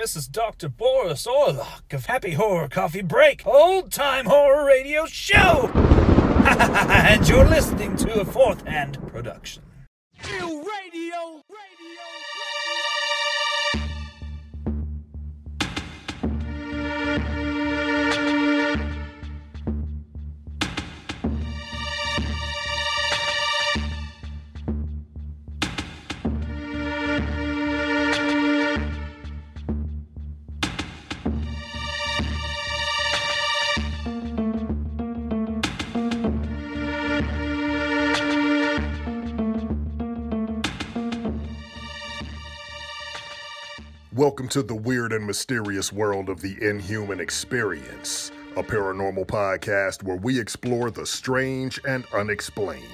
This is Dr. Boris Orlock of Happy Horror Coffee Break, old time horror radio show! and you're listening to a fourth hand production. Radio, Welcome to the weird and mysterious world of the inhuman experience, a paranormal podcast where we explore the strange and unexplained.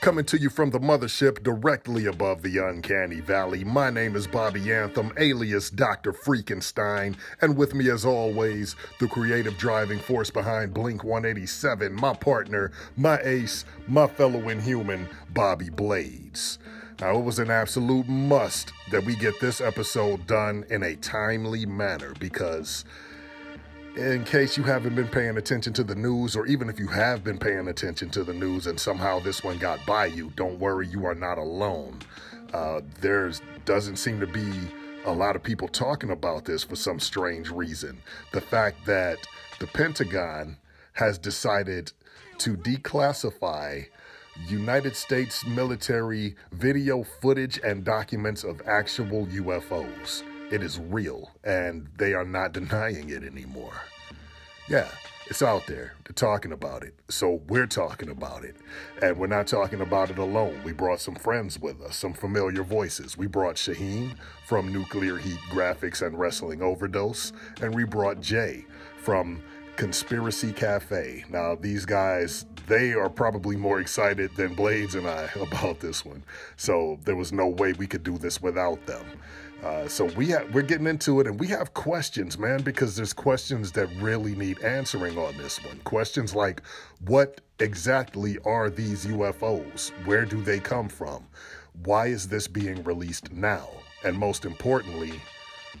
Coming to you from the mothership directly above the uncanny valley, my name is Bobby Anthem, alias Dr. Freakenstein, and with me as always, the creative driving force behind Blink 187, my partner, my ace, my fellow inhuman, Bobby Blades. Now, it was an absolute must that we get this episode done in a timely manner because, in case you haven't been paying attention to the news, or even if you have been paying attention to the news and somehow this one got by you, don't worry, you are not alone. Uh, there doesn't seem to be a lot of people talking about this for some strange reason. The fact that the Pentagon has decided to declassify United States military video footage and documents of actual UFOs. It is real, and they are not denying it anymore. Yeah, it's out there. They're talking about it. So we're talking about it. And we're not talking about it alone. We brought some friends with us, some familiar voices. We brought Shahin from Nuclear Heat Graphics and Wrestling Overdose, and we brought Jay from Conspiracy Cafe. Now, these guys, they are probably more excited than Blades and I about this one. So there was no way we could do this without them. Uh, so we have, we're getting into it, and we have questions, man, because there's questions that really need answering on this one. Questions like, what exactly are these UFOs? Where do they come from? Why is this being released now? And most importantly,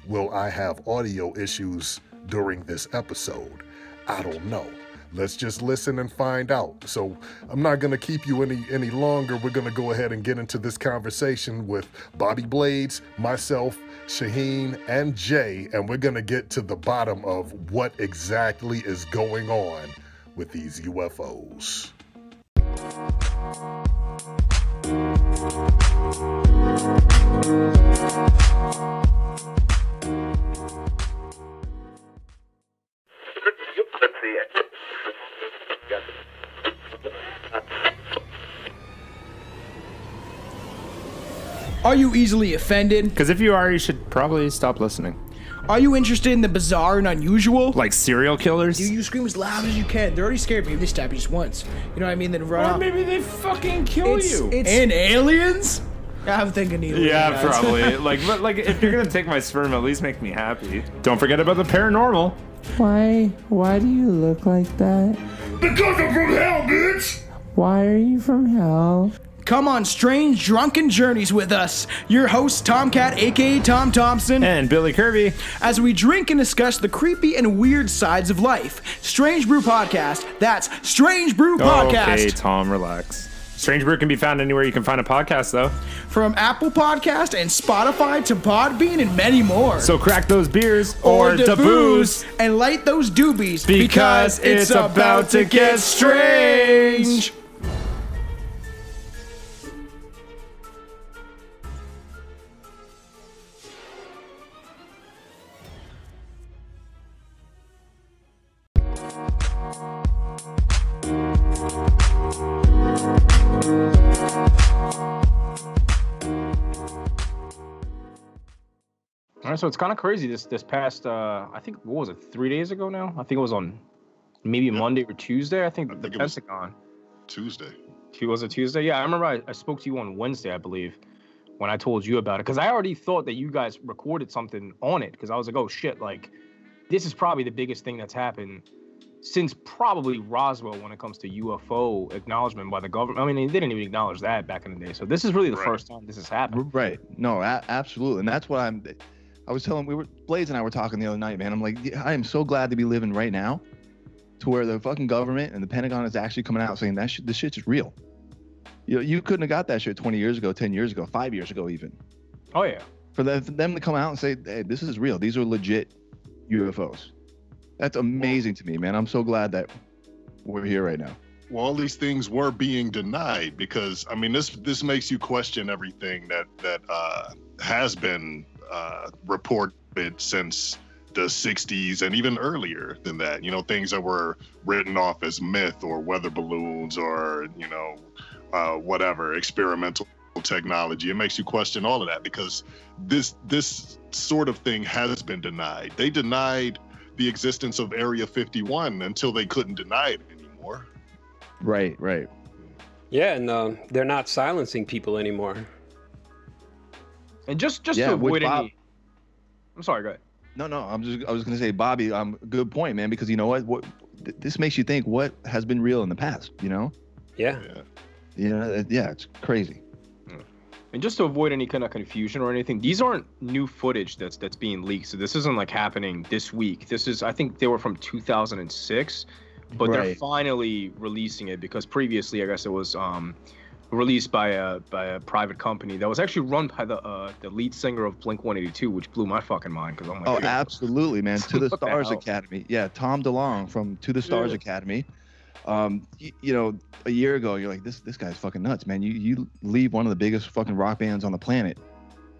will I have audio issues during this episode? I don't know. Let's just listen and find out. So I'm not going to keep you any any longer. We're going to go ahead and get into this conversation with Bobby Blades, myself, Shahin, and Jay, and we're going to get to the bottom of what exactly is going on with these UFOs. Let's see it. Are you easily offended? Because if you are, you should probably stop listening. Are you interested in the bizarre and unusual? Like serial killers? Do you scream as loud as you can? They're already scared. of Maybe they stab you just once. You know what I mean? Then run or off. maybe they fucking kill It's, you. it's and aliens. I'm thinking aliens. yeah, guys. probably. like, but like, if you're gonna take my sperm, at least make me happy. Don't forget about the paranormal. Why? Why do you look like that? Because I'm from hell, bitch! Why are you from hell? Come on, strange drunken journeys with us. Your host Tomcat, aka Tom Thompson, And Billy Kirby. as we drink and discuss the creepy and weird sides of life. Strange Brew Podcast. That's Strange Brew Podcast. Okay, Tom, relax. Strange Brew can be found anywhere you can find a podcast, though. From Apple Podcast and Spotify to Podbean and many more. So crack those beers or, the the booze and light those doobies because it's about to get strange. All right, so it's kind of crazy. This this past, uh, I think, what was it? Three days ago now. I think it was on maybe Monday or Tuesday. I think I the think it was- Pentagon. Tuesday. Tu- Was it Tuesday? Yeah, I remember I, I spoke to you on Wednesday, I believe, when I told you about it. Because I already thought that you guys recorded something on it. Because I was like, oh shit, like this is probably the biggest thing that's happened since probably Roswell when it comes to UFO acknowledgement by the government. I mean, they didn't even acknowledge that back in the day. So this is really the Right. first time this has happened. Right. No, a- absolutely. And that's what I'm I was telling we were Blades and I were talking the other night, man. I'm like, yeah, I am so glad to be living right now, to where the fucking government and the Pentagon is actually coming out saying that shit, this shit's real. You know, you couldn't have got that shit 20 years ago, 10 years ago, five years ago, even. Oh yeah. For them, for them to come out and say, hey, this is real. These are legit UFOs. That's amazing to me, man. I'm so glad that we're here right now. well, all these things were being denied because I mean this this makes you question everything that that uh, has been uh, reported since the 60s and even earlier than that. You know, things that were written off as myth or weather balloons or you know uh, whatever experimental technology. It makes you question all of that because this this sort of thing has been denied. They denied the existence of Area 51 until they couldn't deny it anymore. Right, right. Yeah, and uh, they're not silencing people anymore. And just just Yeah, to avoid Bob- any. I'm sorry. Go ahead. No, no, I'm just I was gonna say, Bobby, um, good point, man, because you know what, what th- this makes you think what has been real in the past, you know? Yeah. Yeah. You know, it- yeah, it's crazy. And just to avoid any kind of confusion or anything, these aren't new footage that's that's being leaked. So this isn't like happening this week. This is I think they were from 2006, but they're finally releasing it because previously I guess it was um released by a by a private company that was actually run by the uh the lead singer of Blink 182, which blew my fucking mind because I'm like, Oh, "Hey, absolutely, man. To the Stars? Academy. Yeah, Tom DeLonge from To the Stars Yeah. Academy. Um, y- you know, a year ago, you're like, this this guy's fucking nuts, man. You you leave one of the biggest fucking rock bands on the planet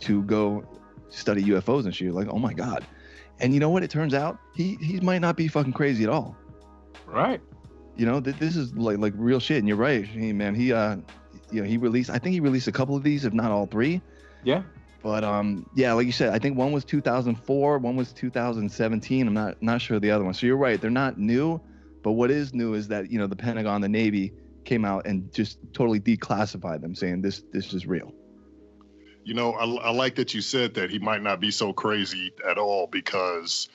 to go study UFOs and shit. You're like, oh my god. And you know what? It turns out he he might not be fucking crazy at all. right. You know, th- this is like like real shit. And you're right, hey, man. He uh, you know, he released. I think he released a couple of these, if not all three. Yeah. But um, yeah, like you said, I think one was 2004, one was 2017. I'm not not sure the other one. So you're right, they're not new. But what is new is that you know the Pentagon, the Navy came out and just totally declassified them, saying this this is real. You know, I, I like that you said that he might not be so crazy at all because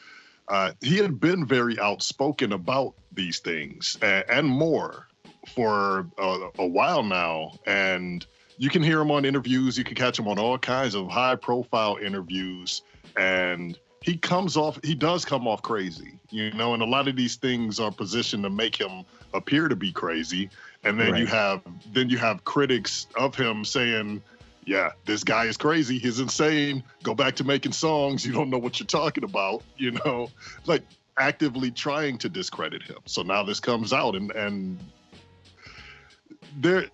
uh, he had been very outspoken about these things and, and more for a, a while now. And you can hear him on interviews, you can catch him on all kinds of high profile interviews. And he comes off, he does come off crazy, you know, and a lot of these things are positioned to make him appear to be crazy. And then you have, then you have critics of him saying, yeah, this guy is crazy. He's insane. Go back to making songs. You don't know what you're talking about. You know, like actively trying to discredit him. So now this comes out, and and there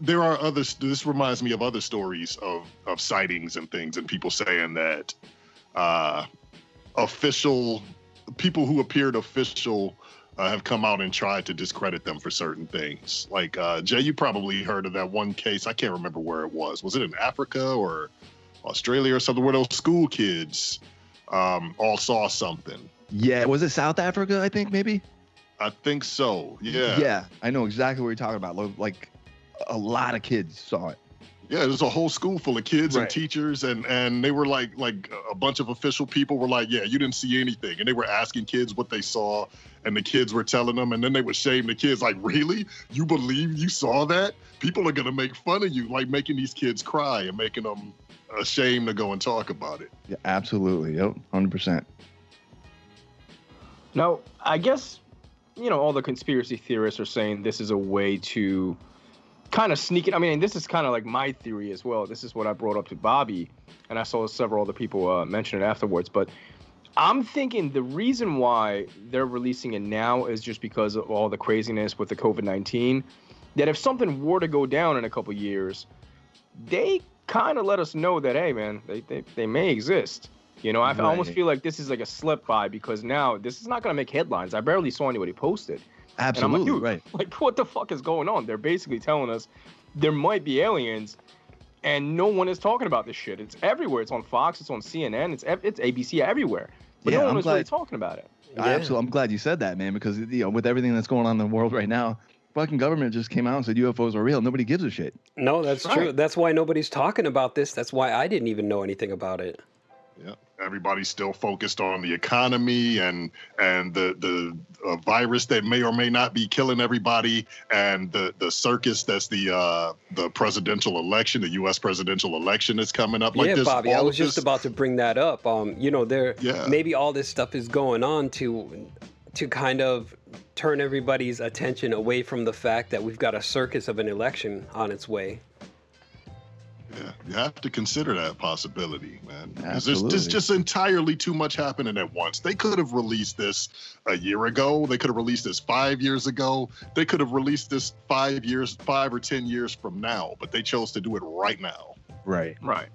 there are others. This reminds me of other stories of of sightings and things, and people saying that uh, official people who appeared official uh, have come out and tried to discredit them for certain things. Like uh, Jay, you probably heard of that one case. I can't remember where it was. Was it in Africa or Australia or something? Where those school kids um, all saw something. Yeah, was it South Africa? I think maybe. I think so. Yeah. Yeah, I know exactly what you're talking about. Like a lot of kids saw it. Yeah, there's a whole school full of kids and teachers, and and they were like like a bunch of official people were like, yeah, you didn't see anything, and they were asking kids what they saw, and the kids were telling them, and then they would shame the kids, like, really, you believe you saw that? People are gonna make fun of you, like making these kids cry and making them ashamed to go and talk about it. Yeah, absolutely. Yep, hundred percent. Now, I guess, you know, all the conspiracy theorists are saying this is a way to kind of sneak it. I mean, this is kind of like my theory as well. This is what I brought up to Bobby, and I saw several other people uh, mention it afterwards. But I'm thinking the reason why they're releasing it now is just because of all the craziness with the COVID 19. That if something were to go down in a couple years, they kind of let us know that, hey, man, they, they, they may exist. You know, I f- I almost feel like this is like a slip by because now this is not going to make headlines. I barely saw anybody post it. And I'm like, Absolutely dude, right. Like, what the fuck is going on? They're basically telling us there might be aliens, and no one is talking about this shit. It's everywhere. It's on Fox. It's on CNN. It's it's ABC everywhere. But Yeah, no one I'm is really glad- talking about it. Absolutely. I'm glad you said that, man, because you know, with everything that's going on in the world right now, fucking government just came out and said UFOs are real. Nobody gives a shit. No, that's Right. true. That's why nobody's talking about this. That's why I didn't even know anything about it. Yeah. Everybody's still focused on the economy and and the the uh, virus that may or may not be killing everybody and the the circus that's the uh the presidential election the US presidential election is coming up like yeah, this Bobby, I was just this- about to bring that up. Um, you know, there Yeah. maybe all this stuff is going on to to kind of turn everybody's attention away from the fact that we've got a circus of an election on its way. Yeah, you have to consider that possibility, man. 'Cause There's, there's just entirely too much happening at once. They could have released this a year ago. They could have released this five years ago. They could have released this five years, five or ten years from now. But they chose to do it right now. Right. Right.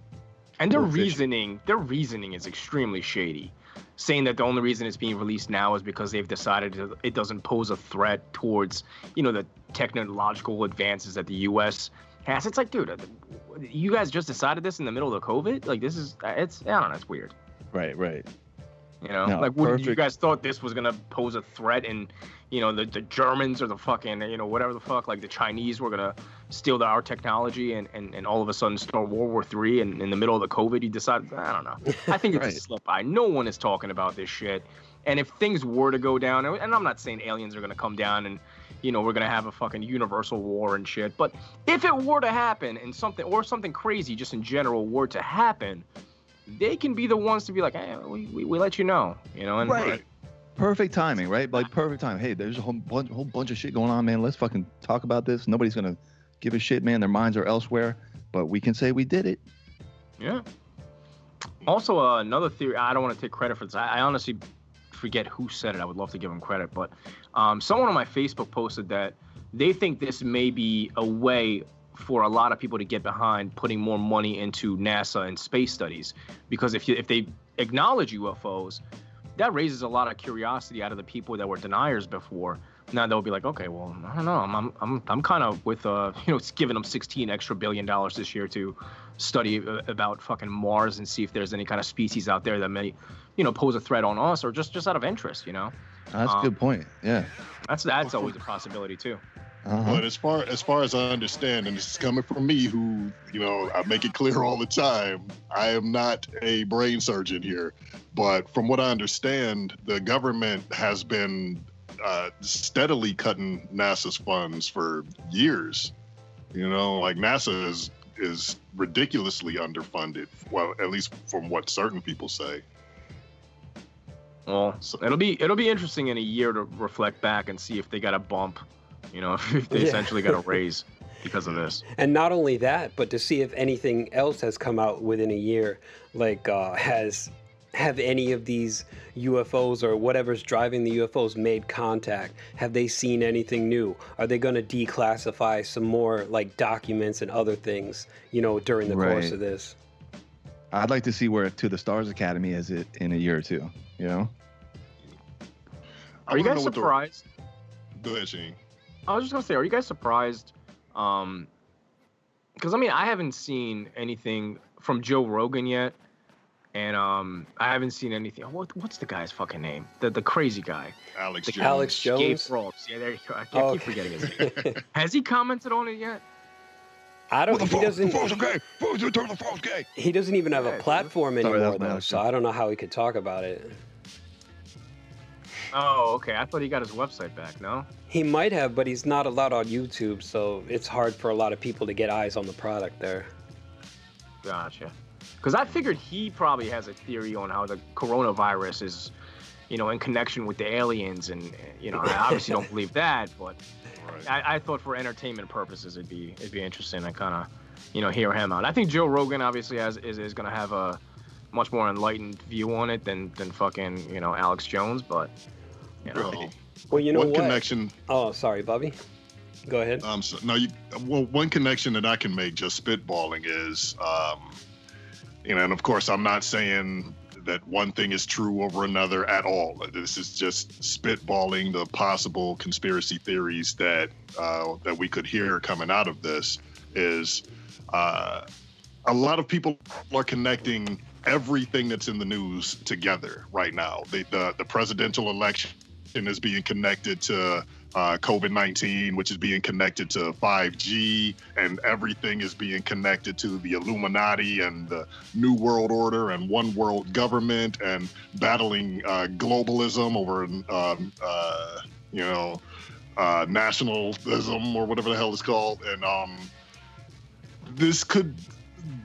And their Poor fish. reasoning, their reasoning is extremely shady. Saying that the only reason it's being released now is because they've decided it doesn't pose a threat towards, you know, the technological advances that the U.S. has. It's like, dude, uh, you guys just decided this in the middle of the COVID? Like, this is, it's, I don't know, it's weird. Right. Right. You know, No, like what, you guys thought this was gonna pose a threat, and you know the, the Germans or the fucking you know whatever the fuck, like the Chinese were gonna steal the, our technology, and, and and all of a sudden start World War Three, and in the middle of the COVID, you decide I don't know. I think it's Right. a slip by. No one is talking about this shit, and if things were to go down, and I'm not saying aliens are gonna come down and you know we're gonna have a fucking universal war and shit, but if it were to happen, and something or something crazy just in general were to happen they can be the ones to be like, hey, we, we, we let you know, you know, and Right. Perfect timing, right? Like perfect time. Hey, there's a whole bunch, whole bunch of shit going on, man. Let's fucking talk about this. Nobody's gonna give a shit, man. Their minds are elsewhere, but we can say we did it. yeah. Also, uh, another theory. I don't want to take credit for this. I, I honestly forget who said it. I would love to give him credit, but um, someone on my Facebook posted that they think this may be a way for a lot of people to get behind putting more money into NASA and space studies, because if you, if they acknowledge UFOs, that raises a lot of curiosity out of the people that were deniers before. Now they'll be like, okay, well, I don't know. I'm I'm I'm, kind of with uh, you know, it's giving them 16 extra billion dollars this year to study uh, about fucking Mars and see if there's any kind of species out there that may, you know, pose a threat on us or just just out of interest. You know, That's a Um, good point. Yeah. that's that's always a possibility too. Uh-huh. But as far as far as I understand, and this is coming from me, who you know, I make it clear all the time, I am not a brain surgeon here. But from what I understand, the government has been uh, steadily cutting NASA's funds for years. You know, like NASA is is ridiculously underfunded. Well, at least from what certain people say. Well, So- it'll be it'll be interesting in a year to reflect back and see if they got a bump, you know, if they Yeah. essentially got a raise because of this. And not only that, but to see if anything else has come out within a year, like uh, has have any of these UFOs or whatever's driving the UFOs made contact? Have they seen anything new? Are they going to declassify some more like documents and other things, you know, during the course of this? I'd like to see where To the Stars Academy is it in a year or two. You know. I Are you guys know what the- surprised? Go ahead, Shane. I was just gonna say, are you guys surprised? Um, because I mean, I haven't seen anything from Joe Rogan yet, and um, I haven't seen anything. What what's the guy's fucking name? The the crazy guy. Alex The Jones. Alex Gabe Jones. Yeah, there you go. I keep, Oh, keep forgetting his name. Has he commented on it yet? I don't. He doesn't. gay. The gay. He doesn't even have a platform anymore, was though. So I don't know how he could talk about it. Oh, okay. I thought he got his website back. No. He might have, but he's not allowed on YouTube, so it's hard for a lot of people to get eyes on the product there. Gotcha. Because I figured he probably has a theory on how the coronavirus is, you know, in connection with the aliens, and you know, I obviously don't believe that, but Right. I, I thought for entertainment purposes it'd be it'd be interesting to kind of, you know, hear him out. I think Joe Rogan obviously has is, is gonna have a much more enlightened view on it than than fucking you know Alex Jones, but you know, Well, Well, you know one what? connection Oh, sorry, Bobby. Go ahead. Um, so, no, you. Well, one connection that I can make just spitballing is, um, you know, and of course, I'm not saying that one thing is true over another at all. This is just spitballing the possible conspiracy theories that uh, that we could hear coming out of this. Is uh, a lot of people are connecting everything that's in the news together right now. The the, the presidential election is being connected to uh, COVID 19, which is being connected to 5G, and everything is being connected to the Illuminati and the New World Order and one world government and battling uh, globalism over, um, uh, you know, uh, nationalism or whatever the hell it's called. And um, this could,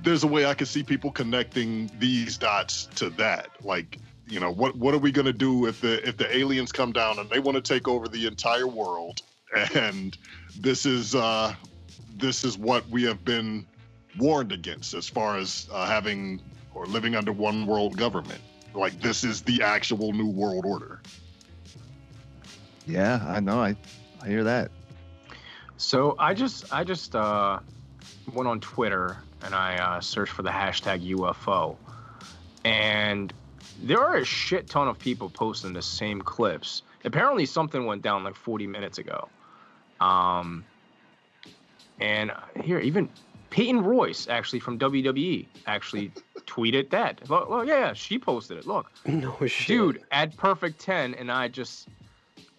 there's a way I could see people connecting these dots to that. Like, you know what what are we going to do if the if the aliens come down and they want to take over the entire world and this is uh this is what we have been warned against as far as uh, having or living under one world government like this is the actual new world order Yeah, I know. I I hear that. So I just I just uh, went on Twitter and I uh, searched for the hashtag UFO, and there are a shit ton of people posting the same clips. Apparently, something went down like 40 minutes ago. Um, and here, even Peyton Royce, actually from WWE, actually tweeted that. Look, look, yeah, she posted it. Look, No shit. dude, at Perfect 10, and I just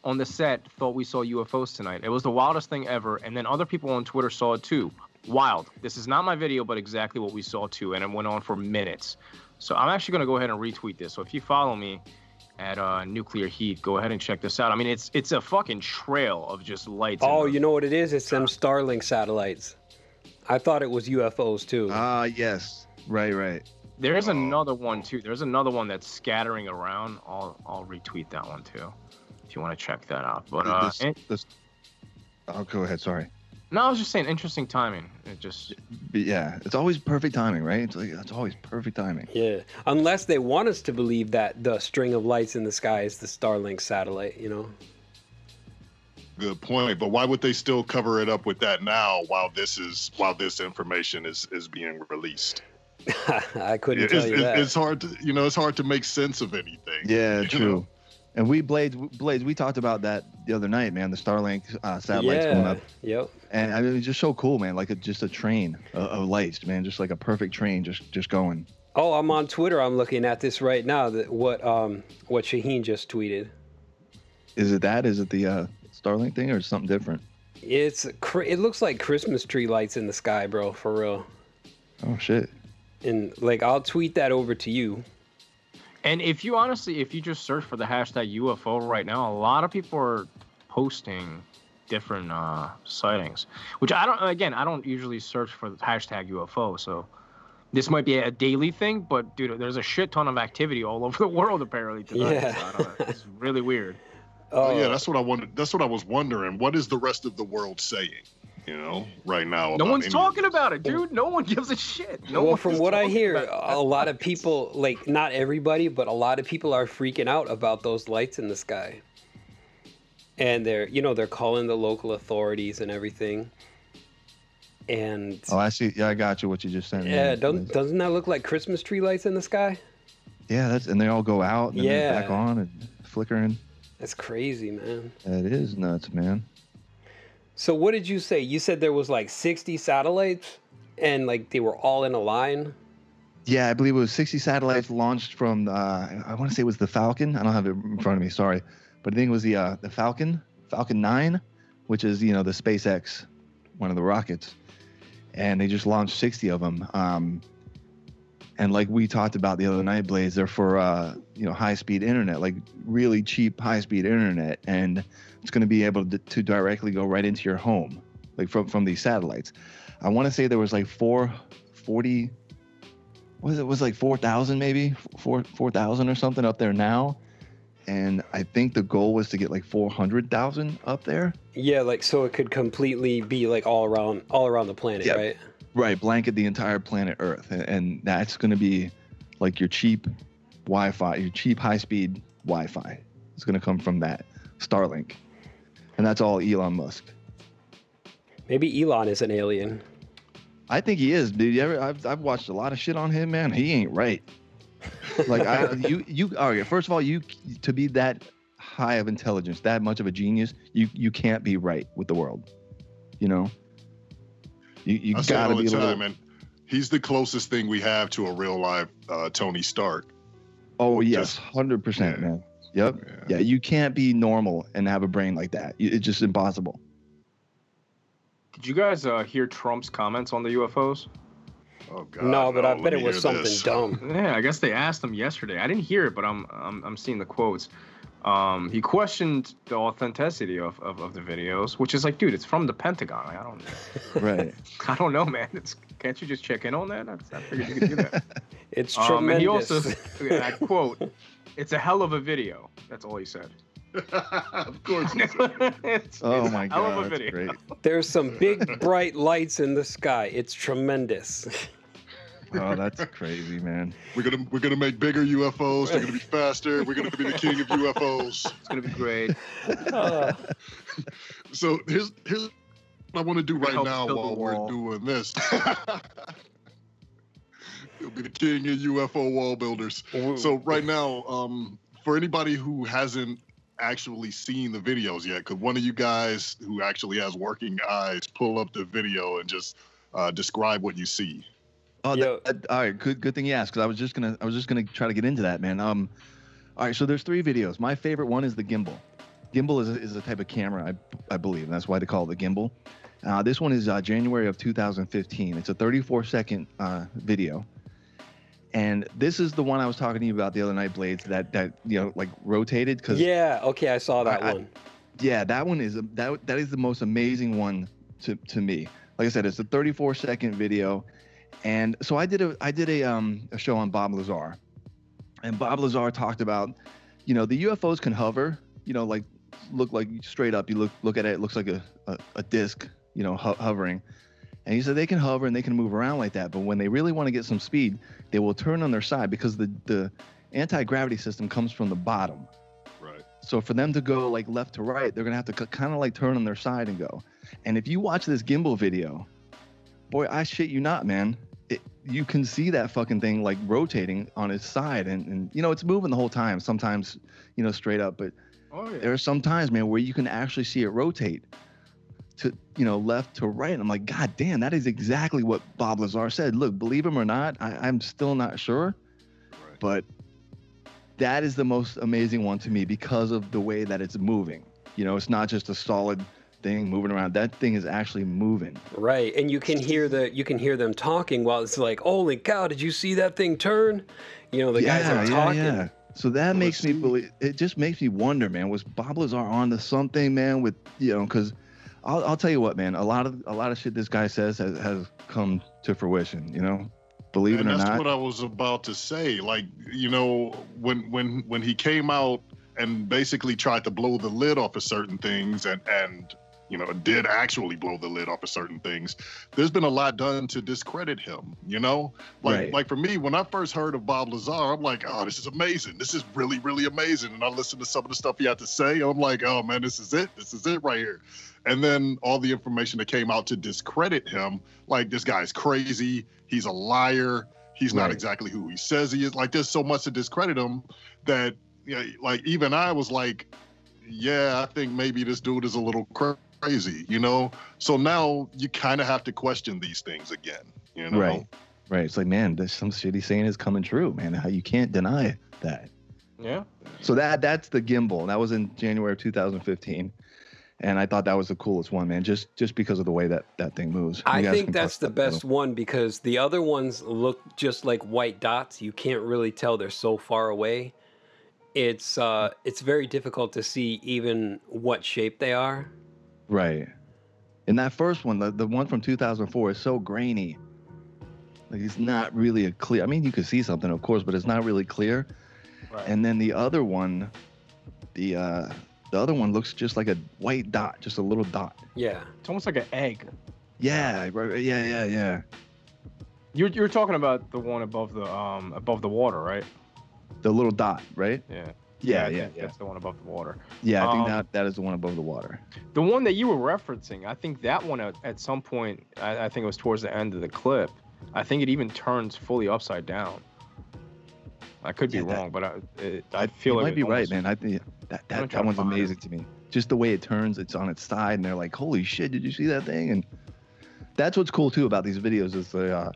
on the set thought we saw UFOs tonight. It was the wildest thing ever. And then other people on Twitter saw it too. Wild. This is not my video, but exactly what we saw too. And it went on for minutes. So I'm actually going to go ahead and retweet this. So if you follow me at uh, Nuclear Heat, go ahead and check this out. I mean, it's it's a fucking trail of just lights. Oh, you know what it is? It's them Starlink satellites. I thought it was UFOs too. Ah, yes. Right, right. There's another one too. There's another one that's scattering around. I'll I'll retweet that one too, if you want to check that out. But uh, this, and- this, oh, go ahead. Sorry. No, I was just saying, interesting timing. It just But yeah, it's always perfect timing, right? It's like it's always perfect timing. yeah. Unless they want us to believe that the string of lights in the sky is the Starlink satellite, you know? good point but why would they still cover it up with that now while this is while this information is is being released I couldn't it's, tell you it's- that. it's hard to you know it's hard to make sense of anything Yeah, true. know? And we Blades, Blades, we talked about that the other night, man. The Starlink uh, satellites going yeah. up, Yep. and I mean, it's just so cool, man. Like a, just a train of, of lights, man. Just like a perfect train, just just going. Oh, I'm on Twitter. I'm looking at this right now. That what um what Shahin just tweeted. Is it that? Is it the uh, Starlink thing, or something different? It's it looks like Christmas tree lights in the sky, bro. For real. Oh shit. And like I'll tweet that over to you. And if you honestly, if you just search for the hashtag UFO right now, a lot of people are posting different uh, sightings. Which I don't. Again, I don't usually search for the hashtag UFO, so this might be a daily thing. But dude, there's a shit ton of activity all over the world apparently tonight. Yeah. So I don't know, it's really weird. Oh, yeah, Uh, that's what I wanted. That's what I was wondering. What is the rest of the world saying? You know, right now. No one's any talking about it, dude. No one gives a shit. No well, one from what I hear, a lot of people, like not everybody, but a lot of people are freaking out about those lights in the sky. And they're, you know, they're calling the local authorities and everything. And Oh, I see. Yeah, I got you. What you just sent yeah, don't, doesn't that look like Christmas tree lights in the sky? Yeah, that's and they all go out and then they're back on and flickering. That's crazy, man. That is nuts, man. So what did you say? You said there was like 60 satellites and like they were all in a line? Yeah, I believe it was 60 satellites launched from. Uh, I want to say it was the Falcon. I don't have it in front of me. Sorry, but I think it was the uh, the Falcon, Falcon 9, which is you know the SpaceX, one of the rockets, and they just launched 60 of them. Um, and like we talked about the other night, Blades, they're for uh, you know high speed internet, like really cheap high speed internet, and it's going to be able to, to directly go right into your home, like from from these satellites. I want to say there was like four forty, was it was like 4000 maybe 4 4000 or something up there now and i think the goal was to get like 400000 up there Yeah, like so it could completely be like all around all around the planet, Yeah. right? Right blanket the entire planet earth and, that's going to be like your cheap wi-fi your cheap high-speed wi-fi. It's going to come from that starlink. And that's all elon musk. Maybe Elon is an alien. i think he is dude. You ever i've, I've watched a lot of shit on him man. He ain't right. Like I, you you all right first of all you to be that high of intelligence that much of a genius you you can't be right with the world you know you you I gotta all the a time, little and he's the closest thing we have to a real life uh, Tony Stark. oh yes 100% yeah. man Yep. Yeah. you can't be normal and have a brain like that. It's just impossible. Did you guys uh, hear Trump's comments on the UFOs? Oh God. no, but I bet me it was something this. dumb. Yeah, I guess they asked him yesterday. I didn't hear it, but I'm I'm, I'm seeing the quotes. Um, he questioned the authenticity of, of, of the videos, which is like, dude, it's from the Pentagon. Like, I don't, know. Right. I don't know, man. It's can't you just check in on that? I, I figured you could do that. It's Um, and tremendous. he also, and I quote, "It's a hell of a video." That's all he said. of course. it's, Oh it's my a hell of god, a video. great. There's some big bright lights in the sky. It's tremendous. Oh, that's crazy, man. We're gonna we're gonna make bigger UFOs. They're gonna be faster. We're gonna be the king of UFOs. It's gonna be great. Uh, So here's here's what I want to do right now while we're doing this. You'll be the king of UFO wall builders. So right now, um, for anybody who hasn't actually seen the videos yet, could one of you guys who actually has working eyes pull up the video and just uh, describe what you see? Oh, that, that- all right. Good, good thing you asked. Because I was just gonna, I was just gonna try to get into that, man. Um, all right. So there's three videos. My favorite one is the gimbal. Gimbal is a, is a type of camera, I, I believe. And that's why they call it the gimbal. Uh, this one is uh, January of 2015. It's a 34 second uh, video. And this is the one I was talking to you about the other night, Blades. That that you know like rotated because yeah, okay, I saw that I- I- one. yeah, that one is that that is the most amazing one to to me. Like I said, it's a 34 second video, and so I did a I did a um a show on Bob Lazar, and Bob Lazar talked about, you know, the UFOs can hover, you know, like look like straight up. You look look at it, it looks like a a, a disc, you know, ho- hovering. And he said they can hover and they can move around like that, but when they really want to get some speed, they will turn on their side because the the anti gravity system comes from the bottom. Right. So for them to go like left to right, they're gonna have to kind of like turn on their side and go. And if you watch this gimbal video, boy, I shit you not, man. You can see that fucking thing like rotating on its side, and, and you know it's moving the whole time. Sometimes, you know, straight up, but Oh yeah. there are some times, man, where you can actually see it rotate to you know left to right. And I'm like, God damn, that is exactly what Bob Lazar said. Look, believe him or not, I, I'm still not sure, Right. but that is the most amazing one to me because of the way that it's moving. You know, it's not just a solid thing moving around. That thing is actually moving. Right, and you can hear the you can hear them talking while it's like, "Holy cow! Did you see that thing turn?" You know, the guys are talking. Yeah, yeah. So that Well, makes me see. believe. It just makes me wonder, man. Was Bob Lazar on to something, man? With you know, because I'll, I'll tell you what, man. A lot of a lot of shit this guy says has, has come to fruition. You know, believe and it or that's not. what I was about to say. Like, you know, when when when he came out and basically tried to blow the lid off of certain things and and you know did actually blow the lid off of certain things there's been a lot done to discredit him you know? Like Right. like for me when i first heard of bob lazar i'm like oh this is amazing. This is really really amazing. And i listened to some of the stuff he had to say. I'm like oh man this is it. This is it right here. And then all the information that came out to discredit him like this guy's crazy. He's a liar. He's not exactly who he says he is. Like there's so much to discredit him that you know, like even i was like yeah i think maybe this dude is a little cra- crazy you know so now you kind of have to question these things again you know Right. Right. It's like, man, there's some shit he's saying is coming true, man. How you can't deny that. Yeah. So that that's the gimbal. That was in January of 2015. And I thought that was the coolest one, man, just just because of the way that that thing moves. You I think that's the that best photo. one because the other ones look just like white dots. You can't really tell they're so far away. It's uh, it's very difficult to see even what shape they are. Right. And that first one, the, the one from 2004, is so grainy. Like it's not really a clear. I mean, you could see something, of course, but it's not really clear. Right. And then the other one, the uh, the other one looks just like a white dot, just a little dot. Yeah. It's almost like an egg. Yeah, right, yeah, yeah, yeah. You're you're talking about the one above the um above the water, right? The little dot, right? Yeah. Yeah, yeah, yeah. That's the one above the water. Yeah, I think Um, that that is the one above the water. The one that you were referencing, I think that one at, at some point, I, I think it was towards the end of the clip. I think it even turns fully upside down. I could be Yeah, that- wrong, but I, it, I feel you like might be right, man. I think that that, that one's find it. amazing to me. Just the way it turns, it's on its side, and they're like, "Holy shit! Did you see that thing?" And that's what's cool too about these videos is the uh,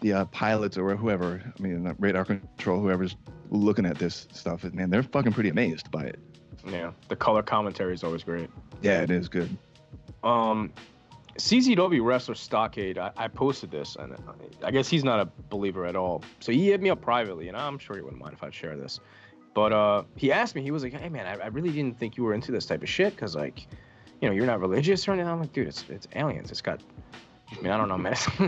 the uh, pilots or whoever, I mean, radar control, whoever's looking at this stuff, man, they're fucking pretty amazed by it. Yeah, the color commentary is always great. Yeah, it is good. Um, CZW wrestler Stockade, I, I posted this, and I guess he's not a believer at all. So he hit me up privately, and I'm sure he wouldn't mind if I share this. But uh, he asked me, he was like, "Hey man, I, I really didn't think you were into this type of shit, cause like, you know, you're not religious or anything." I'm like, "Dude, it's it's aliens. It's got." I mean, I don't know, man.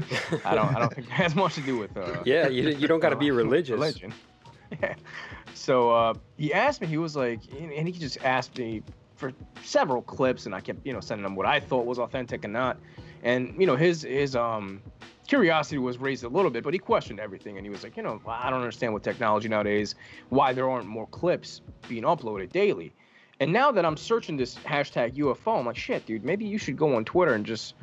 I don't. I don't think it has much to do with. Uh, Yeah, you, you don't got to be religious. religion. So uh, he asked me, he was like, and he just asked me for several clips, and I kept, you know, sending him what I thought was authentic and not. And you know, his his um curiosity was raised a little bit, but he questioned everything, and he was like, you know, I don't understand with technology nowadays why there aren't more clips being uploaded daily. And now that I'm searching this hashtag UFO, I'm like, shit, dude, maybe you should go on Twitter and just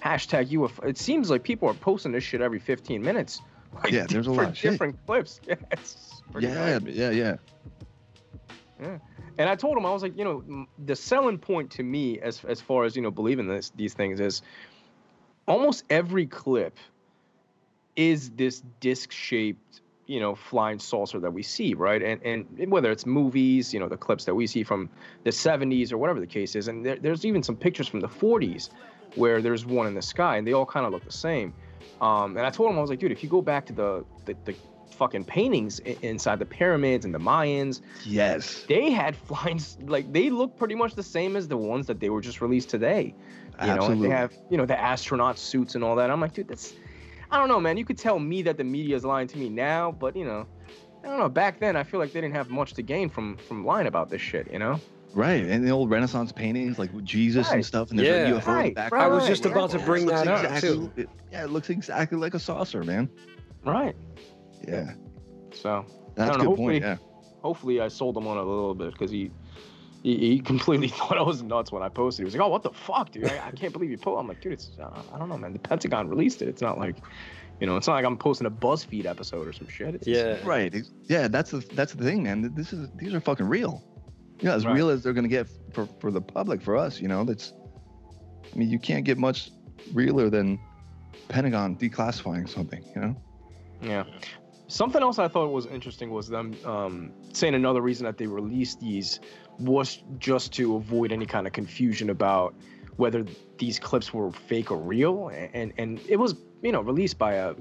hashtag UFO. It seems like people are posting this shit every 15 minutes. Like, Yeah, there's a lot different- of shit. different clips. Yeah, it's pretty Yeah, nice. yeah, yeah. Yeah. And I told him I was like, you know, the selling point to me as as far as you know believing this these things is almost every clip is this disc shaped you know flying saucer that we see right and and whether it's movies you know the clips that we see from the 70s or whatever the case is and there, there's even some pictures from the 40s where there's one in the sky and they all kind of look the same um, and i told him i was like dude if you go back to the the, the fucking paintings inside the pyramids and the mayans Yes. they had flying like they look pretty much the same as the ones that they were just released today. You know, and they have you know the astronaut suits and all that. I'm like, dude, that's I don't know, man. You could tell me that the media is lying to me now, but you know, I don't know. Back then, I feel like they didn't have much to gain from from lying about this shit. You know? Right, and the old Renaissance paintings like with Jesus and stuff, and there's Yeah. a UFO in the Right, background. I was just about to bring Looks that up exactly- too. it- yeah, it looks exactly like a saucer, man. Right. Yeah, So that's don't a know, good point. Yeah, hopefully, I sold him on it a little bit because he. He, he completely thought I was nuts when I posted. He was like, "Oh, what the fuck, dude? I, I can't believe you posted." I'm like, "Dude, it's uh, I don't know, man. The Pentagon released it. It's not like, you know, it's not like I'm posting a BuzzFeed episode or some shit. It's Yeah. right. Yeah, that's the that's the thing, man. This is these are fucking real. Yeah, as Right. real as they're gonna get for for the public, for us. You know, that's. I mean, you can't get much realer than Pentagon declassifying something. You know. Yeah. Something else I thought was interesting was them um, saying another reason that they released these was just to avoid any kind of confusion about whether these clips were fake or real, and and it was you know released by a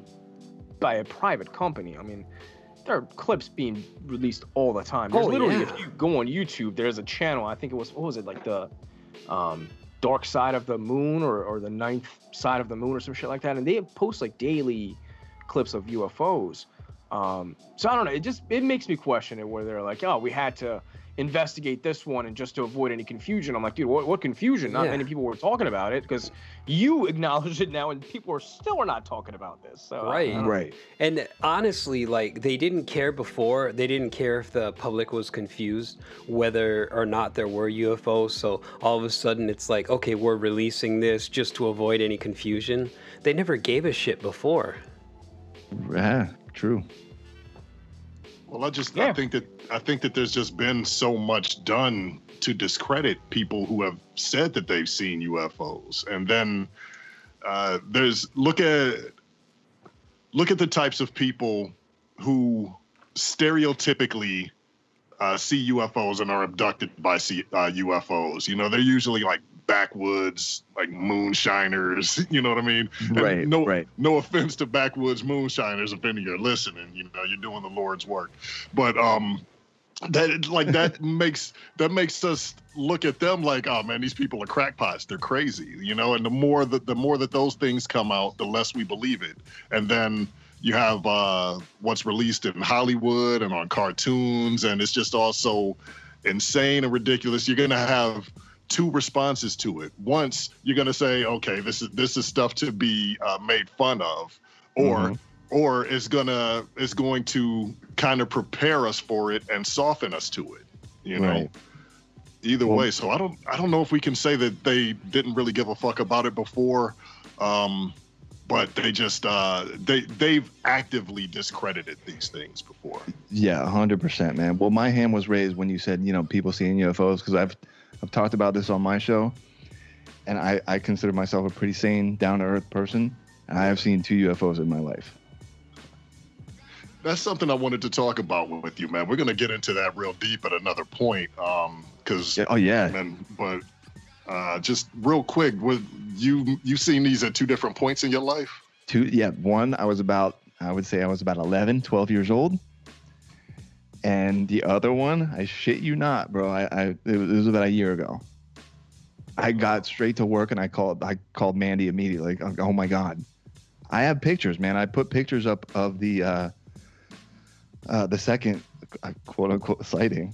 by a private company. I mean, there are clips being released all the time. There's Oh, literally, yeah. if you go on YouTube, there's a channel. I think it was what was it like the um, Dark Side of the Moon or or the Ninth Side of the Moon or some shit like that, and they post like daily clips of UFOs. Um, so I don't know. It just it makes me question it where they're like, oh, we had to investigate this one and just to avoid any confusion. I'm like, dude, what, what confusion? Not Yeah. many people were talking about it because you acknowledge it now, and people are still are not talking about this. So I- I Right. don't. Right. And honestly, like they didn't care before. They didn't care if the public was confused whether or not there were UFOs. So all of a sudden, it's like, okay, we're releasing this just to avoid any confusion. They never gave a shit before. Yeah. True. Well, I just Yeah. I think that I think that there's just been so much done to discredit people who have said that they've seen UFOs, and then uh, there's look at look at the types of people who stereotypically uh, see UFOs and are abducted by C- uh, UFOs. You know, they're usually like backwoods, like moonshiners. You know what I mean? And Right, No, right. no offense to backwoods moonshiners if any are listening. You know, you're doing the Lord's work, but um, that like that makes that makes us look at them like, oh man, these people are crackpots. They're crazy. You know, and the more that the more that those things come out, the less we believe it, and then. You have uh, what's released in Hollywood and on cartoons, and it's just also insane and ridiculous. You're gonna have two responses to it. Once you're gonna say, okay, this is this is stuff to be uh, made fun of, or Mhm. or it's gonna it's going to kind of prepare us for it and soften us to it. You know. Right. Either Well- way, so I don't I don't know if we can say that they didn't really give a fuck about it before. Um, but they just uh, they they've actively discredited these things before. Yeah, hundred percent, man. Well, my hand was raised when you said, you know, people seeing UFOs because I've I've talked about this on my show, and I I consider myself a pretty sane, down to earth person, and I have seen two UFOs in my life. that's something I wanted to talk about with you, man. We're gonna get into that real deep at another point, um, because Yeah, oh yeah. man, but uh, just real quick, would you you seen these at two different points in your life? two yeah one i was about i would say i was about 11 12 years old. And the other one i shit you not bro i, I it, was, it was about a year ago. I got straight to work and i called i called mandy immediately like oh my god. I have pictures man. I put pictures up of the uh uh the second uh, quote unquote sighting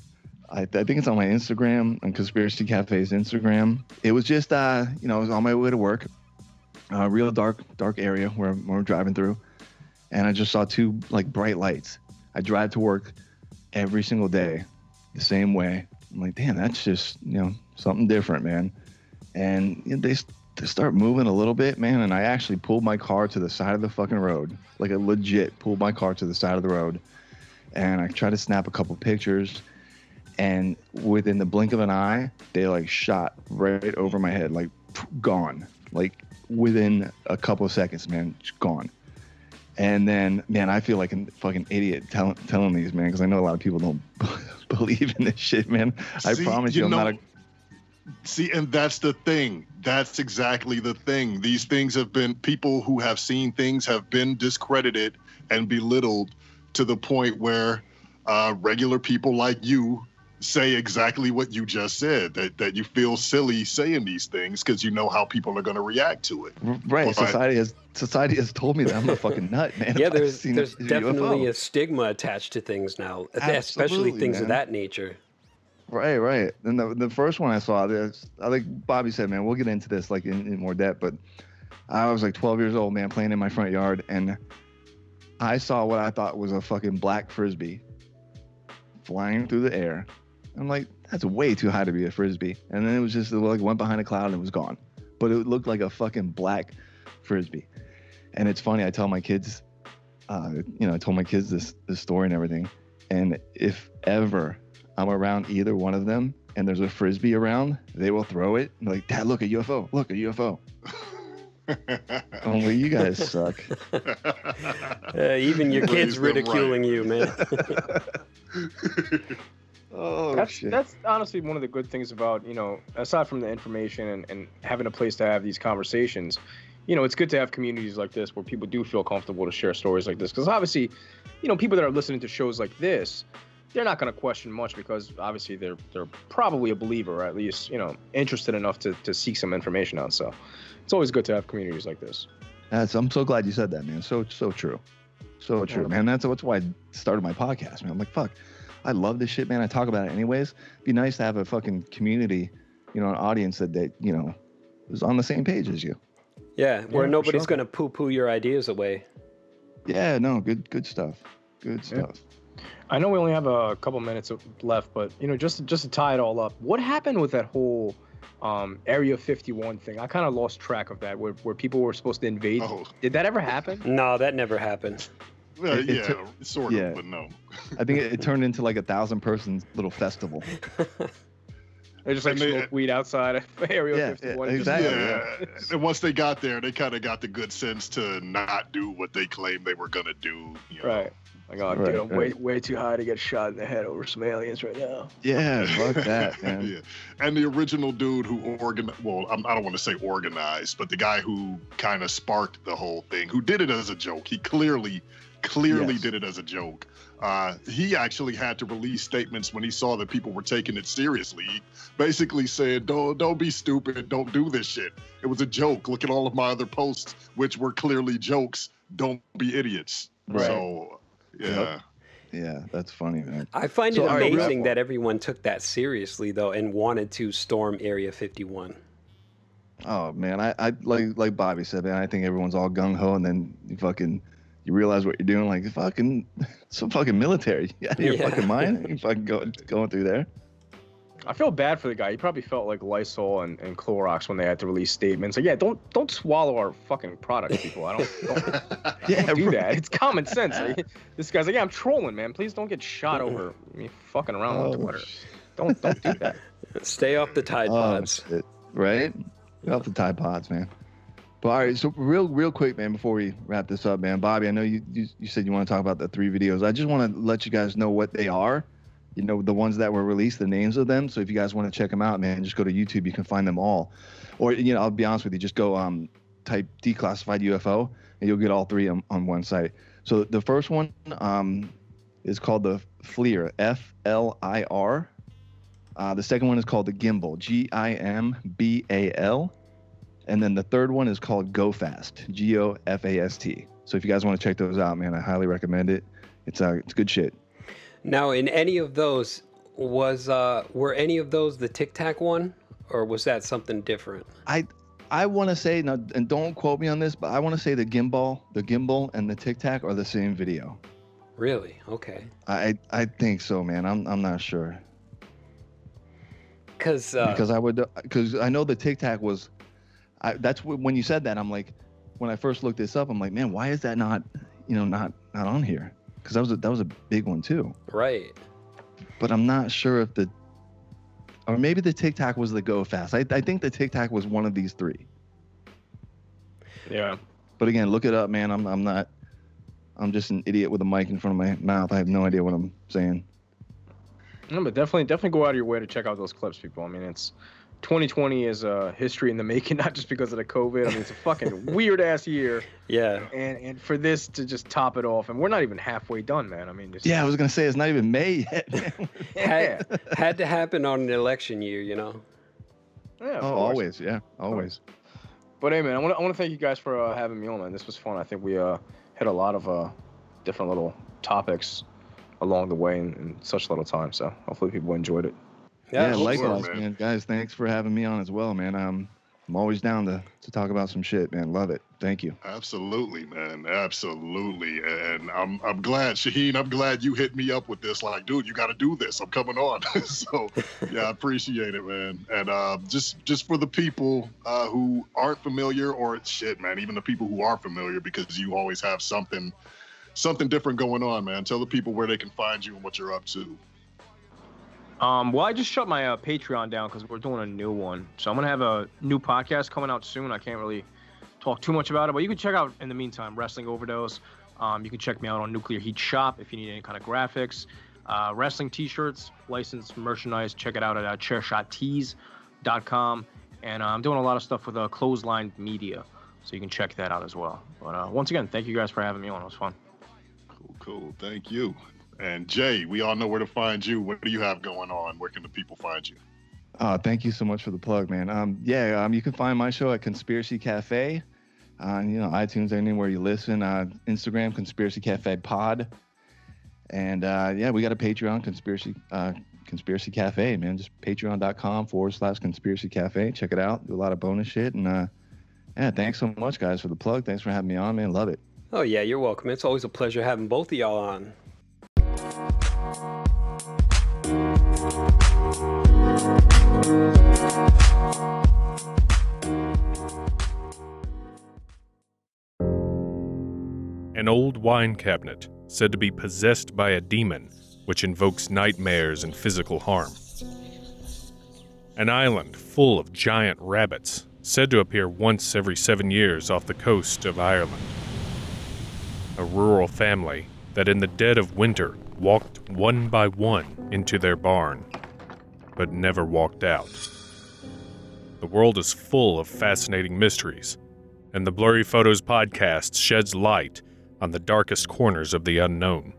I, I think it's on my Instagram, on Conspiracy Cafe's Instagram. It was just, uh, you know, I was on my way to work uh, real dark dark area where, where we're driving through and i just saw two like bright lights. I drive to work every single day the same way. I'm like damn that's just you know something different man. And you know, they, they start moving a little bit man and i actually pulled my car to the side of the fucking road. Like a legit pulled my car to the side of the road and i tried to snap a couple pictures and within the blink of an eye they like shot right over my head like gone like within a couple of seconds man gone and then man i feel like a fucking idiot telling telling these man because i know a lot of people don't believe in this shit man i See, promise you, i'm know- not a See, and that's the thing. That's exactly the thing. These things have been people who have seen things have been discredited and belittled to the point where uh, regular people like you say exactly what you just said. That that you feel silly saying these things because you know how people are going to react to it. Mm, right But- society has society has told me that i'm a fucking nut man Yeah, there's there's a definitely UFO. a stigma attached to things now, especially Absolutely, things of that nature. Right, right. And the, the first one I saw, this, I think Bobby said, man, we'll get into this like in, in more depth, but I was like 12 years old, man, playing in my front yard, and I saw what I thought was a fucking black frisbee flying through the air. I'm like, that's way too high to be a frisbee. And then it was just it like went behind a cloud and it was gone. But it looked like a fucking black frisbee. And it's funny, I tell my kids, uh, you know, I told my kids this this story and everything. And if ever I'm around either one of them and there's a frisbee around, they will throw it. And like, Dad, look a UFO. Look a UFO. I'm you guys suck. Uh, even your kids them right. ridiculing you, man. Oh that's shit. that's honestly one of the good things about you know aside from the information and, and having a place to have these conversations you know it's good to have communities like this where people do feel comfortable to share stories like this because obviously you know people that are listening to shows like this they're not going to question much because obviously they're they're probably a believer or at least you know interested enough to, to seek some information out so it's always good to have communities like this That's, I'm so glad you said that, man. So so true, so true, man. That's that's why I started my podcast, man. I'm like, fuck, I love this shit, man. I talk about it anyways. Be nice to have a fucking community, you know, an audience that that you know is on the same page as you. Yeah, where for nobody's sure. gonna poo-poo your ideas away. Yeah, no, good good stuff, good stuff. I know we only have a couple minutes left, but you know, just just to tie it all up, what happened with that whole um, Area 51 thing? I kind of lost track of that, where, where people were supposed to invade. Oh, Did that ever happen? No, that never happened. Well, It- it yeah, sort of, yeah. but no. I think it, it turned into like a thousand person little festival. They just like And they- smoke weed outside of Area Yeah, 51. yeah, just- exactly. Yeah, and once they got there, they kind of got the good sense to not do what they claimed they were gonna do. You know? Right. Like, oh, Right, dude, I'm way, right. way too high to get shot in the head over some aliens right now. Yeah, fuck that, man. yeah. And the original dude who organized, well, I'm, I don't want to say organized, but the guy who kind of sparked the whole thing, who did it as a joke, he clearly, clearly Yes. did it as a joke. Uh, he actually had to release statements when he saw that people were taking it seriously. He basically said, "Don't, don't be stupid. Don't do this shit. It was a joke. Look at all of my other posts, which were clearly jokes. Don't be idiots." Right. So, yeah. Yeah, that's funny, man. I find So, it amazing wrap- that everyone took that seriously though and wanted to storm Area 51. Oh man, I, I like like Bobby said, man. I think everyone's all gung ho, and then you fucking you realize what you're doing. Like fucking some fucking military. You out of your Yeah. fucking mind? You fucking go, going through there. I feel bad for the guy. He probably felt like Lysol and, and Clorox when they had to release statements. Like, yeah, don't don't swallow our fucking products, people. I don't, don't, Yeah, don't do that. It's common sense. Like, this guy's like, yeah, I'm trolling, man. Please don't get shot over me fucking around on Oh, Twitter. Don't don't do that. Stay off the Tide Oh, Pods. shit. Right? Get off the Tide Pods, man. But all right, so real, real quick, man, before we wrap this up, man, Bobby, I know you you, you said you want to talk about the three videos. I just want to let you guys know what they are. You know, the ones that were released, the names of them. So if you guys want to check them out, man, just go to YouTube. You can find them all. Or you know, I'll be honest with you, just go um type declassified UFO, and you'll get all three on, on one site. So the first one um is called the FLIR, F L I R. Uh, the second one is called the Gimbal, G I M B A L. And then the third one is called Go Fast, G O F A S T. So if you guys want to check those out, man, I highly recommend it. It's uh, it's good shit. Now, in any of those, was uh, were any of those the Tic Tac one, or was that something different? I I want to say now, and don't quote me on this, but I want to say the gimbal, the gimbal, and the Tic Tac are the same video. Really? Okay. I I think so, man. I'm I'm not sure Because uh, because I would because I know the Tic Tac was. I, that's wh- when you said that I'm like, when I first looked this up, I'm like, man, why is that not, you know, not not on here? Because that was a, that was a big one too. right. But I'm not sure if the, or maybe the Tic Tac was the Go Fast. I I think the Tic Tac was one of these three. Yeah. But again, look it up, man. I'm I'm not. I'm just an idiot with a mic in front of my mouth. I have no idea what I'm saying. No, but definitely, definitely go out of your way to check out those clips, people. I mean, it's 2020 is a history in the making, not just because of the COVID. I mean, it's a fucking weird ass year, Yeah. and and for this to just top it off, and we're not even halfway done, man. I mean, just Yeah, I was gonna say it's not even May yet. yeah, Had, had to happen on an election year, you know. yeah, oh, always, yeah, always. But hey, man, I want to I want to thank you guys for uh, having me on, man. This was fun. I think we uh hit a lot of uh different little topics along the way in, in such little time. So hopefully people enjoyed it. Yeah, hope so. likewise, man. man. Guys, thanks for having me on as well, man. Um, I'm always down to to talk about some shit, man. Love it. Thank you. Absolutely, man. Absolutely. And I'm I'm glad, Shahin, I'm glad you hit me up with this. Like, dude, you gotta do this. I'm coming on. so yeah, I appreciate it, man. And uh just just for the people uh who aren't familiar or shit, man, even the people who are familiar, because you always have something something different going on, man. Tell the people where they can find you and what you're up to. Um, well, I just shut my uh, Patreon down because we're doing a new one. So I'm gonna have a new podcast coming out soon. I can't really talk too much about it, but you can check out in the meantime Wrestling Overdose. Um, you can check me out on Nuclear Heat Shop if you need any kind of graphics, uh, wrestling T-shirts, licensed merchandise. Check it out at uh, ChairShotTees.com. And uh, I'm doing a lot of stuff with uh, Clothesline Media, so you can check that out as well. But uh, once again, thank you guys for having me on. It was fun. Cool, cool. Thank you. And Jay, we all know where to find you. What do you have going on? Where can the people find you? Uh, thank you so much for the plug, man. Um, yeah, um, you can find my show at Conspiracy Cafe, on you know iTunes, anywhere you listen. Uh, Instagram, Conspiracy Cafe Pod, and uh, yeah, we got a Patreon, Conspiracy uh, Conspiracy Cafe, man. Just Patreon.com forward slash Conspiracy Cafe. Check it out. Do a lot of bonus shit, and uh, yeah, thanks so much, guys, for the plug. Thanks for having me on, man. Love it. Oh yeah, you're welcome. It's always a pleasure having both of y'all on. An old wine cabinet said to be possessed by a demon, which invokes nightmares and physical harm. An island full of giant rabbits, said to appear once every seven years off the coast of Ireland. A rural family that in the dead of winter walked one by one into their barn, but never walked out. The world is full of fascinating mysteries, and the Blurry Photos podcast sheds light on the darkest corners of the unknown.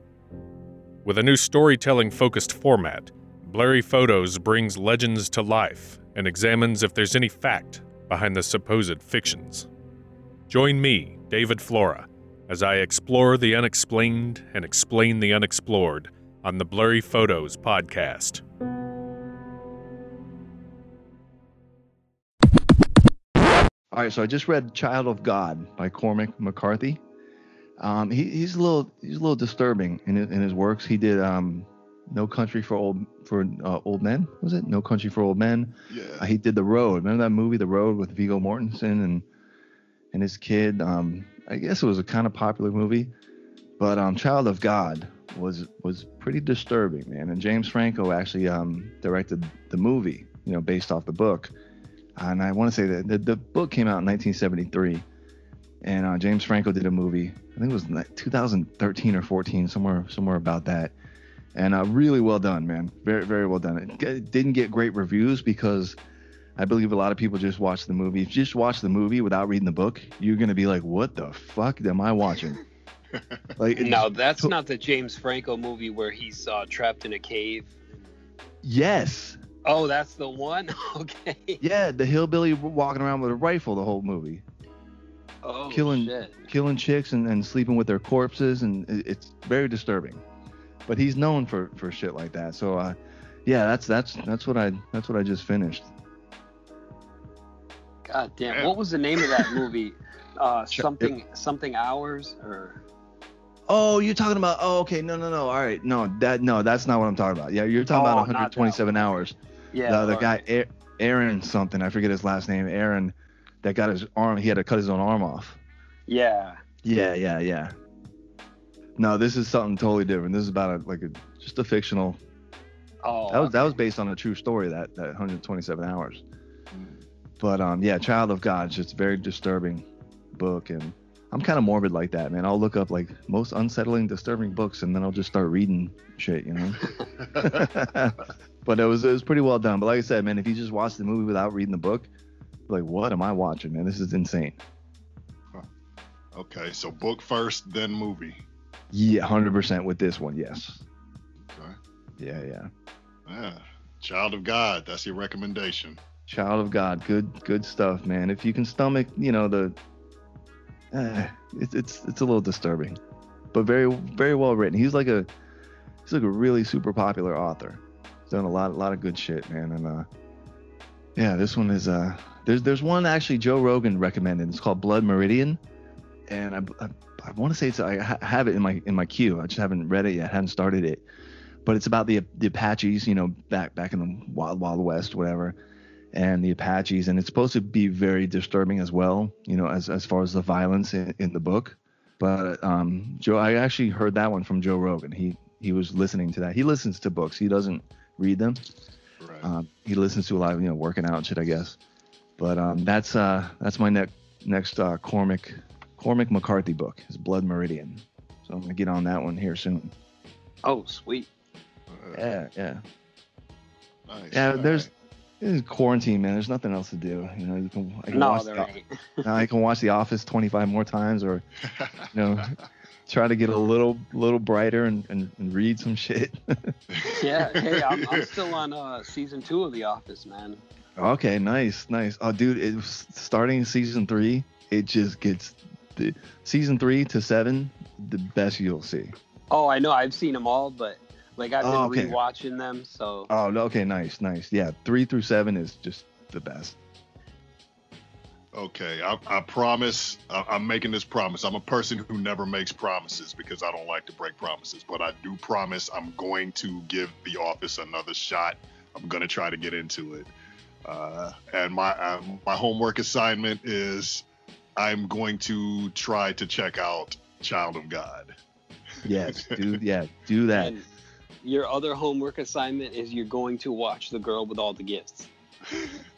With a new storytelling focused format, Blurry Photos brings legends to life and examines if there's any fact behind the supposed fictions. Join me, David Flora, as I explore the unexplained and explain the unexplored on the Blurry Photos podcast. All right, so I just read "Child of God" by Cormac McCarthy. Um, he, he's a little he's a little disturbing in his, in his works. He did um, "No Country for Old for uh, Old Men." Was it "No Country for Old Men"? Yeah. Uh, he did "The Road." Remember that movie, "The Road," with Viggo Mortensen and and his kid. Um, I guess it was a kind of popular movie, but um, "Child of God" was was pretty disturbing, man. And James Franco actually um, directed the movie, you know, based off the book. and I want to say that the, the book came out in 1973, and uh, James Franco did a movie. I think it was like 2013 or 14, somewhere somewhere about that. And uh, really well done, man. Very very well done. It, it didn't get great reviews because I believe a lot of people just watch the movie. If you just watch the movie without reading the book, you're gonna be like, "What the fuck am I watching?" like, it- No, that's not the James Franco movie where he's uh, trapped in a cave. yes, Oh, that's the one. okay. yeah, the hillbilly walking around with a rifle the whole movie. Oh killing shit. killing chicks and, and sleeping with their corpses and it's very disturbing but he's known for for shit like that so uh yeah that's that's that's what i that's what i just finished God damn. Yeah. What was the name of that movie? Uh, Sure. something something hours or oh you're talking about oh okay no no no all right no that no that's not what i'm talking about yeah you're talking Oh, about 127 hours yeah. the, the guy A- aaron something i forget his last name aaron that got his arm he had to cut his own arm off. Yeah. yeah yeah yeah. No this is something totally different. This is about a like a just a fictional. Oh. that was that was based on a true story that that 127 hours. But um yeah child of god it's just very disturbing book and i'm kind of morbid like that man. I'll look up like most unsettling disturbing books and then i'll just start reading shit you know? But it was it was pretty well done. But like i said man if you just watch the movie without reading the book like what am i watching man this is insane Okay, so book first, then movie. yeah 100% with this one yes Okay. yeah yeah Yeah. Child of God, that's your recommendation. Child of God, good good stuff, man. If you can stomach, you know the, uh, it's it's it's a little disturbing, but very very well written. He's like a he's like a really super popular author. He's done a lot a lot of good shit, man. And uh, yeah, this one is uh there's there's one actually Joe Rogan recommended. It's called Blood Meridian, and I I, I want to say it's I ha- have it in my in my queue. I just haven't read it yet, haven't started it. But it's about the the Apaches, you know, back back in the wild wild west, whatever and the Apaches, and it's supposed to be very disturbing as well, you know, as as far as the violence in, in the book. But um, Joe, I actually heard that one from Joe Rogan. He he was listening to that. He listens to books. He doesn't read them. Right. Um, he listens to a lot of you know working out and shit, I guess. But um, that's uh that's my next next uh, Cormac Cormac McCarthy book, his Blood Meridian. So I'm gonna get on that one here soon. Oh, sweet. Uh, Yeah, yeah, nice. yeah. All There's right. this is quarantine, man. There's nothing else to do. You know, you can, I can No, watch there the, ain't. Now I can watch The Office 25 more times, or you know, try to get a little little brighter and, and, and read some shit. Yeah. Hey, I'm, I'm still on uh, season two of The Office, man. Okay, nice, nice. Oh, dude, it was starting season three. It just gets the season three to seven, the best you'll see. Oh, I know. I've seen them all, but like I've been Oh, okay. rewatching them, so Oh, okay, nice, nice. Yeah, three through seven is just the best. Okay, I, I promise. I, I'm making this promise. I'm a person who never makes promises because I don't like to break promises. But I do promise I'm going to give The Office another shot. I'm going to try to get into it. Uh, and my uh, my homework assignment is I'm going to try to check out Child of God. Yes, do yeah, do that. and your other homework assignment is you're going to watch The Girl with All the Gifts.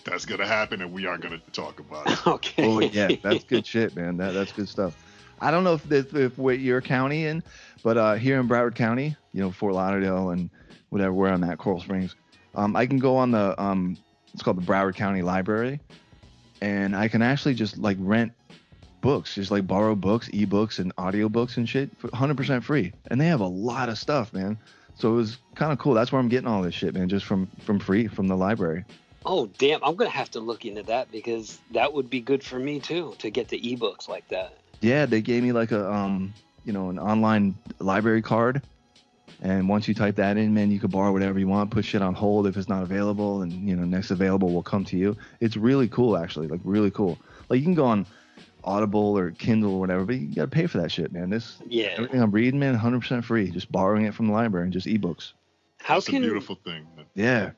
That's going to happen, and we are going to talk about it. Okay. Oh yeah, that's good shit, man. That that's good stuff. I don't know if if, if what your county in, but uh, here in Broward County, you know, Fort Lauderdale and whatever where I'm at, Coral Springs, um, I can go on the um, it's called the Broward County Library, and I can actually just like rent books, just like borrow books, ebooks, and audiobooks and shit, for 100% free. And they have a lot of stuff, man. So it was kind of cool. That's where I'm getting all this shit, man, just from from free from the library. Oh damn! I'm gonna have to look into that because that would be good for me too to get the ebooks like that. Yeah, they gave me like a um, you know, an online library card. And once you type that in, man, you can borrow whatever you want, put shit on hold if it's not available, and you know, next available will come to you. It's really cool, actually, like really cool. Like you can go on Audible or Kindle or whatever, but you gotta pay for that shit, man. This Yeah. everything I'm reading, man, 100% free, just borrowing it from the library and just ebooks. How That's a beautiful thing. Yeah,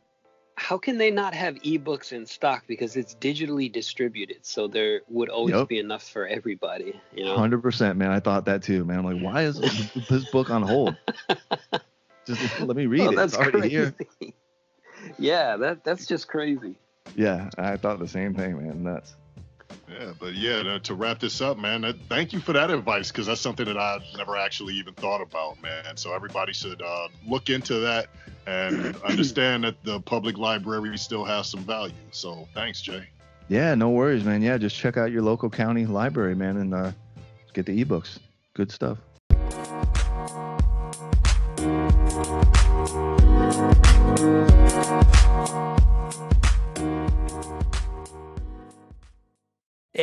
how can they not have ebooks in stock because it's digitally distributed, so there would always Yep. be enough for everybody. You know. 100%, man. I thought that too, man. I'm like, why is this book on hold? Just let me read Oh, it. that's It's already crazy. here. yeah, that that's just crazy. Yeah, I thought the same thing, man. Nuts. Yeah, but yeah, to, to wrap this up, man, thank you for that advice because that's something that I never actually even thought about, man. So everybody should uh, look into that and understand that the public library still has some value. So thanks, Jay. Yeah, no worries, man. Yeah, just check out your local county library, man, and uh, get the ebooks. Good stuff.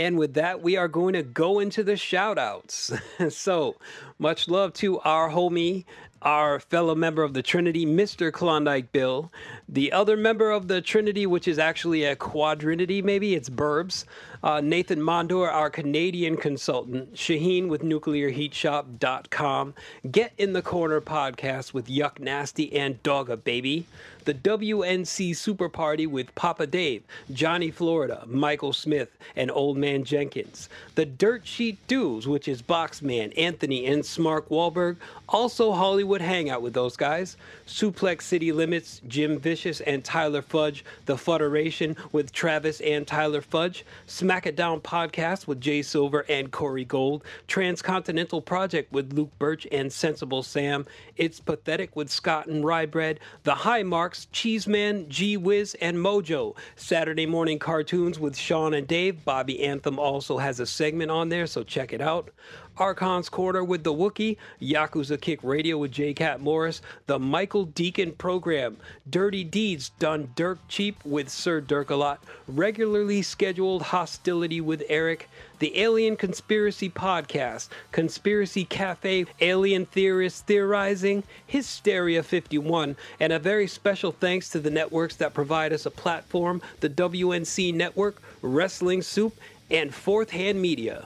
And with that, we are going to go into the shout outs. so, much love to our homie, our fellow member of the Trinity, Mr. Klondike Bill. The other member of the Trinity, which is actually a quadrinity, maybe it's Burbs. Uh, Nathan Mondor, our Canadian consultant. Shahin with NuclearHeatShop.com. Get in the Corner podcast with Yuck Nasty and Dogga Baby. The WNC Super Party with Papa Dave, Johnny Florida, Michael Smith, and Old Man Jenkins. The Dirt Sheet Dudes, which is Boxman, Anthony, and Smark Wahlberg. Also Hollywood Hangout with those guys. Suplex City Limits, Jim Vicious and Tyler Fudge. The Federation with Travis and Tyler Fudge. Smack It Down podcast with Jay Silver and Corey Gold. Transcontinental Project with Luke Birch and Sensible Sam. It's Pathetic with Scott and Rybread. The High Marks, Cheeseman, G Wiz, and Mojo. Saturday morning cartoons with Sean and Dave. Bobby Anthem also has a segment on there, so check it out. Archon's Corner with the Wookie, Yakuza Kick Radio with J. Cat Morris, the Michael Deacon Program, Dirty Deeds done Dirk Cheap with Sir Dirk a lot, regularly scheduled Hostility with Eric, the Alien Conspiracy Podcast, Conspiracy Cafe, Alien Theorists Theorizing, Hysteria 51, and a very special thanks to the networks that provide us a platform the WNC Network, Wrestling Soup, and Fourth Hand Media.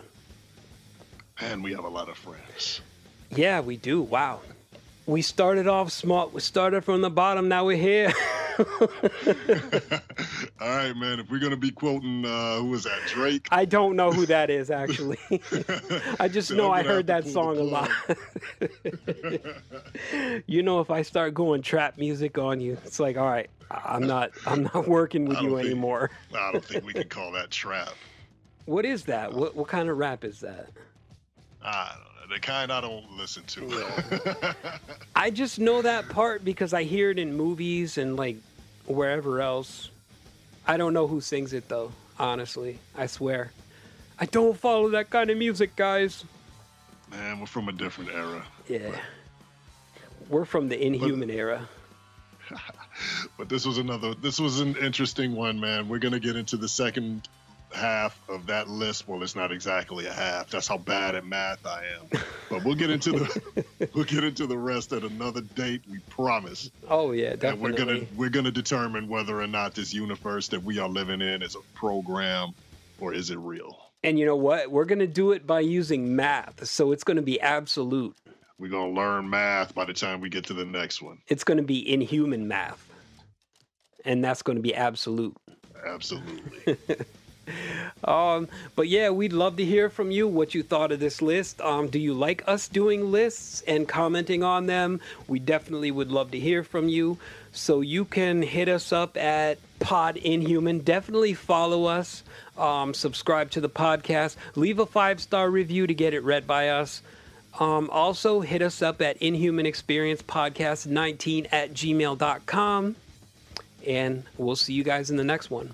And we have a lot of friends. Yeah, we do. Wow. We started off small. We started from the bottom. Now we're here. All right, man. If we're gonna be quoting, uh, who was that? Drake. I don't know who that is actually. I just So know I heard that song a lot. you know, if I start going trap music on you, it's like, all right, I'm not. I'm not working with you think- anymore. I don't think we can call that trap. What is that? What what kind of rap is that? I don't know. The kind I don't listen to. I just know that part because I hear it in movies and like wherever else. I don't know who sings it though, honestly. I swear. I don't follow that kind of music, guys. man, we're from a different era. Yeah. We're from the inhuman era. But this was another. This was an interesting one, man. We're gonna get into the second half of that list. Well, it's not exactly a half. That's how bad at math I am. But we'll get into the we'll get into the rest at another date. We promise. Oh yeah, And definitely. we're gonna we're gonna determine whether or not this universe that we are living in is a program or is it real. And you know what? We're gonna do it by using math, so it's gonna be absolute. We're gonna learn math by the time we get to the next one. It's gonna be inhuman math, and that's gonna be absolute. Absolutely. Um, but yeah, we'd love to hear from you what you thought of this list. Um, do you like us doing lists and commenting on them? We definitely would love to hear from you. So you can hit us up at Pod Inhuman. Definitely follow us. Um, subscribe to the podcast. Leave a five star review to get it read by us. Um, also, hit us up at Inhuman Experience Podcast 19 at gmail.com. And we'll see you guys in the next one.